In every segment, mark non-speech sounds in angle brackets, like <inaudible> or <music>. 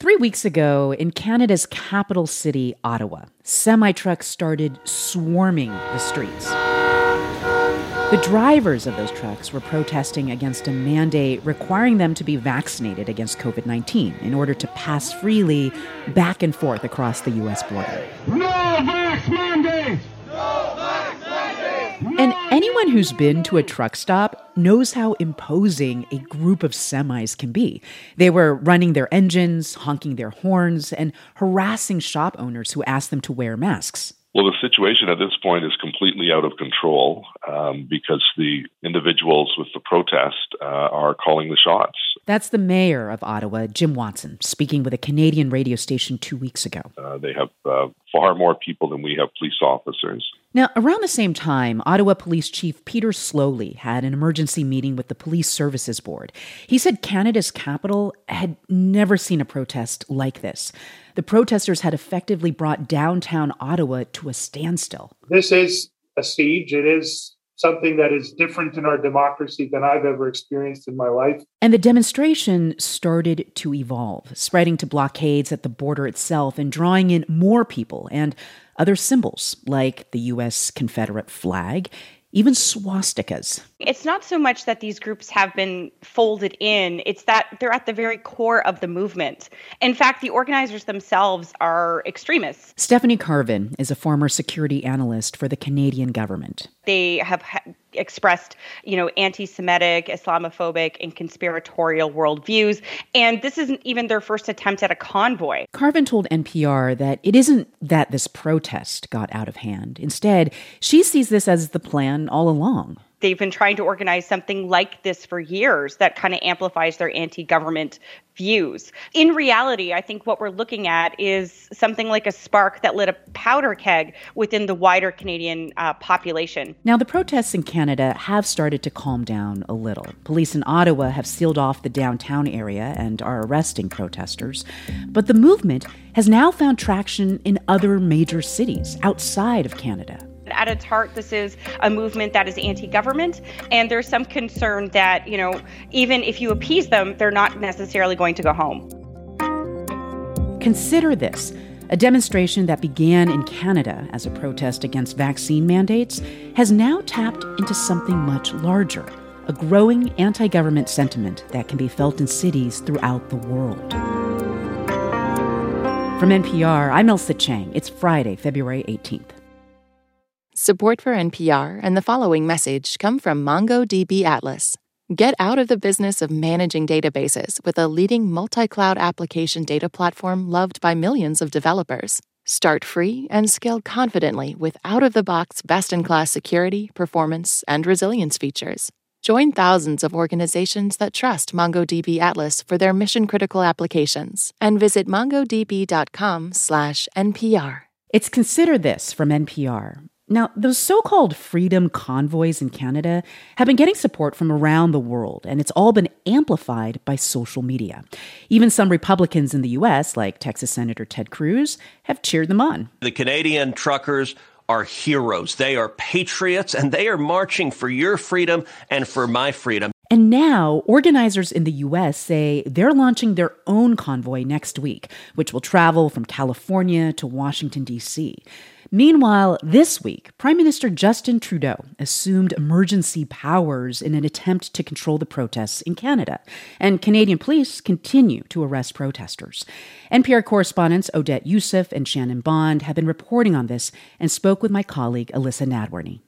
Three weeks ago, in Canada's capital city, Ottawa, semi trucks started swarming the streets. The drivers of those trucks were protesting against a mandate requiring them to be vaccinated against COVID 19 in order to pass freely back and forth across the U.S. border. No mandate! And anyone who's been to a truck stop knows how imposing a group of semis can be. They were running their engines, honking their horns, and harassing shop owners who asked them to wear masks. Well, the situation at this point is completely out of control um, because the individuals with the protest uh, are calling the shots. That's the mayor of Ottawa, Jim Watson, speaking with a Canadian radio station two weeks ago. Uh, they have uh, far more people than we have police officers. Now, around the same time, Ottawa Police Chief Peter Sloly had an emergency meeting with the Police Services Board. He said Canada's capital had never seen a protest like this. The protesters had effectively brought downtown Ottawa to a standstill. This is a siege. It is something that is different in our democracy than I've ever experienced in my life. And the demonstration started to evolve, spreading to blockades at the border itself and drawing in more people and other symbols like the U.S. Confederate flag even swastikas. It's not so much that these groups have been folded in, it's that they're at the very core of the movement. In fact, the organizers themselves are extremists. Stephanie Carvin is a former security analyst for the Canadian government. They have ha- expressed, you know, anti-Semitic, Islamophobic, and conspiratorial worldviews, and this isn't even their first attempt at a convoy. Carvin told NPR that it isn't that this protest got out of hand. Instead, she sees this as the plan all along they've been trying to organize something like this for years that kind of amplifies their anti-government views. In reality, I think what we're looking at is something like a spark that lit a powder keg within the wider Canadian uh, population. Now, the protests in Canada have started to calm down a little. Police in Ottawa have sealed off the downtown area and are arresting protesters. But the movement has now found traction in other major cities outside of Canada. At its heart, this is a movement that is anti government, and there's some concern that, you know, even if you appease them, they're not necessarily going to go home. Consider this. A demonstration that began in Canada as a protest against vaccine mandates has now tapped into something much larger a growing anti government sentiment that can be felt in cities throughout the world. From NPR, I'm Ailsa Chang. It's Friday, February 18th. Support for NPR and the following message come from MongoDB Atlas. Get out of the business of managing databases with a leading multi cloud application data platform loved by millions of developers. Start free and scale confidently with out of the box, best in class security, performance, and resilience features. Join thousands of organizations that trust MongoDB Atlas for their mission critical applications and visit mongodb.com/npr. It's Consider This from NPR. Now, those so called freedom convoys in Canada have been getting support from around the world, and it's all been amplified by social media. Even some Republicans in the U.S., like Texas Senator Ted Cruz, have cheered them on. The Canadian truckers are heroes. They are patriots, and they are marching for your freedom and for my freedom. And now, organizers in the US say they're launching their own convoy next week, which will travel from California to Washington, D.C. Meanwhile, this week, Prime Minister Justin Trudeau assumed emergency powers in an attempt to control the protests in Canada, and Canadian police continue to arrest protesters. NPR correspondents Odette Youssef and Shannon Bond have been reporting on this and spoke with my colleague Elissa Nadworny.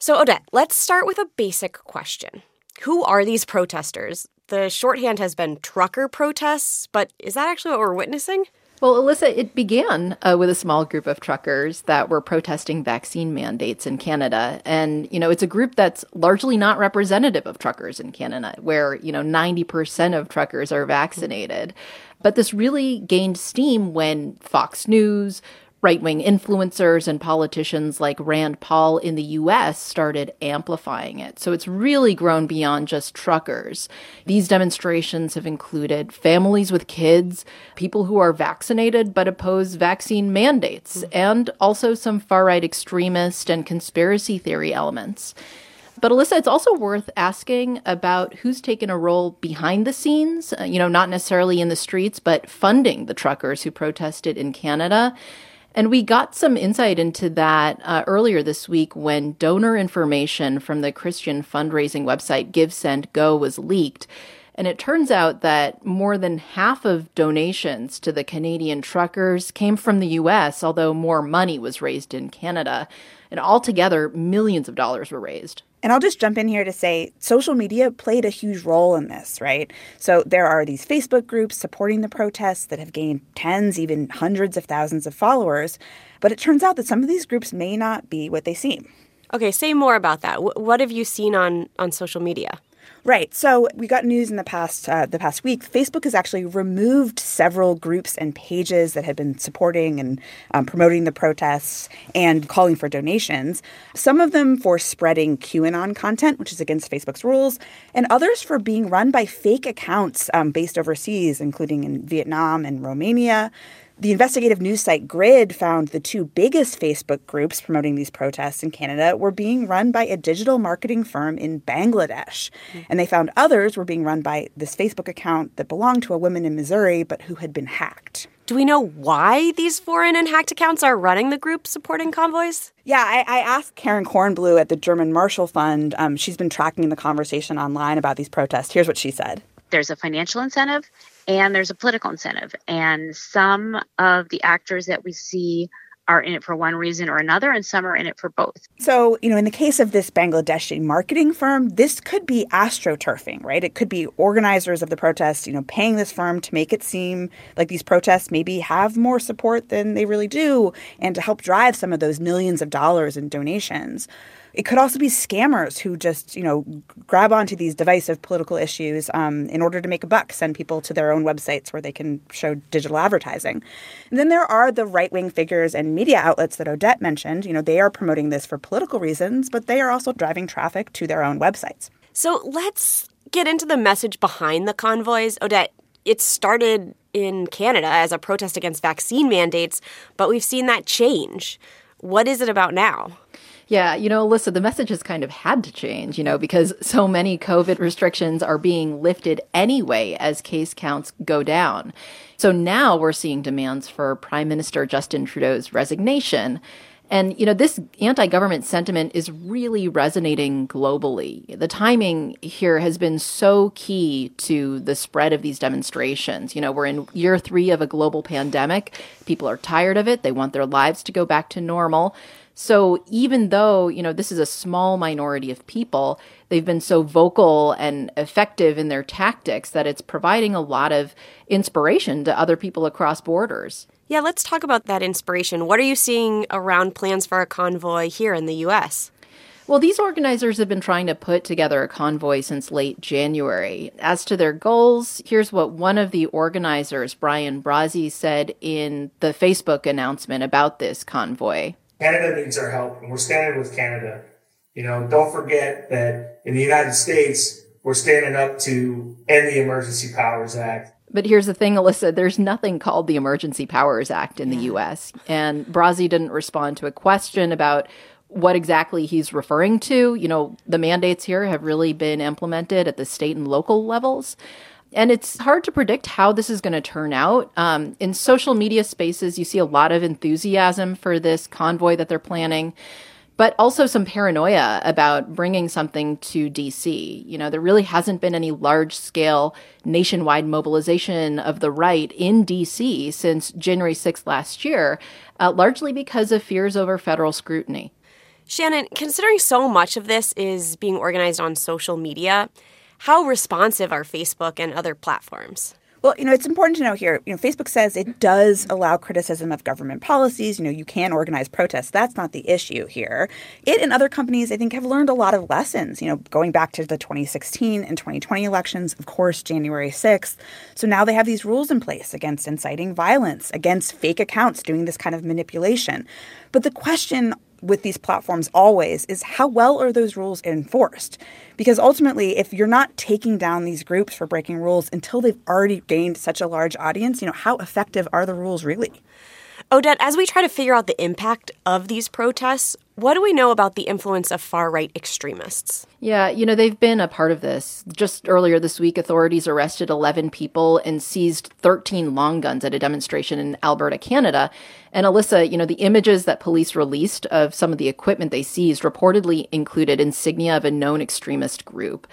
So, Odette, let's start with a basic question. Who are these protesters? The shorthand has been trucker protests, but is that actually what we're witnessing? Well, Elissa, it began uh, with a small group of truckers that were protesting vaccine mandates in Canada. And, you know, it's a group that's largely not representative of truckers in Canada, where, you know, 90% of truckers are vaccinated. But this really gained steam when Fox News, right wing influencers and politicians like Rand Paul in the US started amplifying it. So it's really grown beyond just truckers. These demonstrations have included families with kids, people who are vaccinated but oppose vaccine mandates, and also some far right extremist and conspiracy theory elements. But Elissa, it's also worth asking about who's taken a role behind the scenes, uh, you know, not necessarily in the streets, but funding the truckers who protested in Canada. And we got some insight into that uh, earlier this week when donor information from the Christian fundraising website GiveSendGo was leaked. And it turns out that more than half of donations to the Canadian truckers came from the US, although more money was raised in Canada. And altogether, millions of dollars were raised. And I'll just jump in here to say social media played a huge role in this, right? So there are these Facebook groups supporting the protests that have gained tens, even hundreds of thousands of followers. But it turns out that some of these groups may not be what they seem. Okay, say more about that. what have you seen on, on social media? Right. So we got news in the past uh, the past week. Facebook has actually removed several groups and pages that had been supporting and um, promoting the protests and calling for donations. Some of them for spreading QAnon content, which is against Facebook's rules, and others for being run by fake accounts um, based overseas, including in Vietnam and Romania. The investigative news site Grid found the two biggest Facebook groups promoting these protests in Canada were being run by a digital marketing firm in Bangladesh. Mm-hmm. And they found others were being run by this Facebook account that belonged to a woman in Missouri but who had been hacked. Do we know why these foreign and hacked accounts are running the group supporting convoys? Yeah, I, I asked Karen Kornbluh at the German Marshall Fund. Um, she's been tracking the conversation online about these protests. Here's what she said There's a financial incentive and there's a political incentive. And some of the actors that we see are in it for one reason or another, and some are in it for both. So, you know, in the case of this Bangladeshi marketing firm, this could be astroturfing, right? It could be organizers of the protests, you know, paying this firm to make it seem like these protests maybe have more support than they really do and to help drive some of those millions of dollars in donations. It could also be scammers who just, you know, grab onto these divisive political issues um, in order to make a buck, send people to their own websites where they can show digital advertising. And then there are the right wing figures and media outlets that Odette mentioned. You know, they are promoting this for political reasons, but they are also driving traffic to their own websites. So let's get into the message behind the convoys. Odette, it started in Canada as a protest against vaccine mandates, but we've seen that change. What is it about now? Yeah, you know, Elissa, the message has kind of had to change, you know, because so many COVID restrictions are being lifted anyway as case counts go down. So now we're seeing demands for Prime Minister Justin Trudeau's resignation. And, you know, this anti government sentiment is really resonating globally. The timing here has been so key to the spread of these demonstrations. You know, we're in year three of a global pandemic. People are tired of it. They want their lives to go back to normal. So even though, you know, this is a small minority of people, they've been so vocal and effective in their tactics that it's providing a lot of inspiration to other people across borders. Yeah, let's talk about that inspiration. What are you seeing around plans for a convoy here in the US? Well, these organizers have been trying to put together a convoy since late January. As to their goals, here's what one of the organizers, Brian Brazzi, said in the Facebook announcement about this convoy. Canada needs our help, and we're standing with Canada. You know, don't forget that in the United States, we're standing up to end the Emergency Powers Act. But here's the thing, Elissa, there's nothing called the Emergency Powers Act in the US. And Brazzi didn't respond to a question about what exactly he's referring to. You know, the mandates here have really been implemented at the state and local levels. And it's hard to predict how this is going to turn out. Um, in social media spaces, you see a lot of enthusiasm for this convoy that they're planning, but also some paranoia about bringing something to DC. You know, there really hasn't been any large scale nationwide mobilization of the right in DC since January 6th last year, uh, largely because of fears over federal scrutiny. Shannon, considering so much of this is being organized on social media, how responsive are Facebook and other platforms? Well, you know, it's important to know here, you know, Facebook says it does allow criticism of government policies. You know, you can organize protests. That's not the issue here. It and other companies, I think, have learned a lot of lessons, you know, going back to the 2016 and 2020 elections, of course, January 6th. So now they have these rules in place against inciting violence, against fake accounts doing this kind of manipulation. But the question with these platforms always is how well are those rules enforced? Because ultimately, if you're not taking down these groups for breaking rules until they've already gained such a large audience, you know, how effective are the rules really? Odette, as we try to figure out the impact of these protests, What do we know about the influence of far right extremists? Yeah, you know, they've been a part of this. Just earlier this week, authorities arrested 11 people and seized 13 long guns at a demonstration in Alberta, Canada. And Elissa, you know, the images that police released of some of the equipment they seized reportedly included insignia of a known extremist group.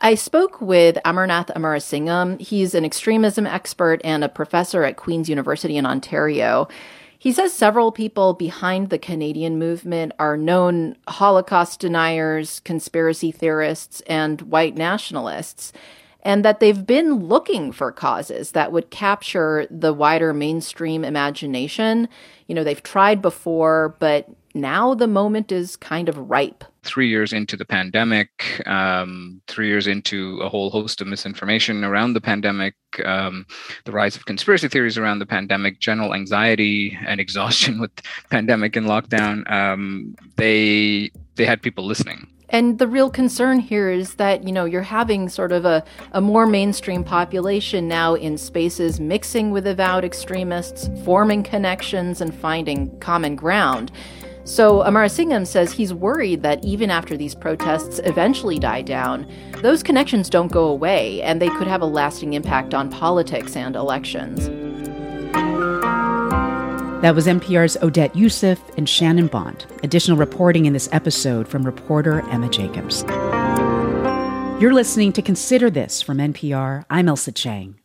I spoke with Amarnath Amarasingam. He's an extremism expert and a professor at Queen's University in Ontario. He says several people behind the Canadian movement are known Holocaust deniers, conspiracy theorists, and white nationalists, and that they've been looking for causes that would capture the wider mainstream imagination. You know, they've tried before, but now the moment is kind of ripe. Three years into the pandemic, um, three years into a whole host of misinformation around the pandemic, um, the rise of conspiracy theories around the pandemic, general anxiety and <laughs> exhaustion with pandemic and lockdown, um, they they had people listening. And the real concern here is that, you know, you're having sort of a, a more mainstream population now in spaces mixing with avowed extremists, forming connections, and finding common ground. So Amarasingam says he's worried that even after these protests eventually die down, those connections don't go away and they could have a lasting impact on politics and elections. That was NPR's Odette Youssef and Shannon Bond. Additional reporting in this episode from reporter Emma Jacobs. You're listening to Consider This from NPR. I'm Ailsa Chang.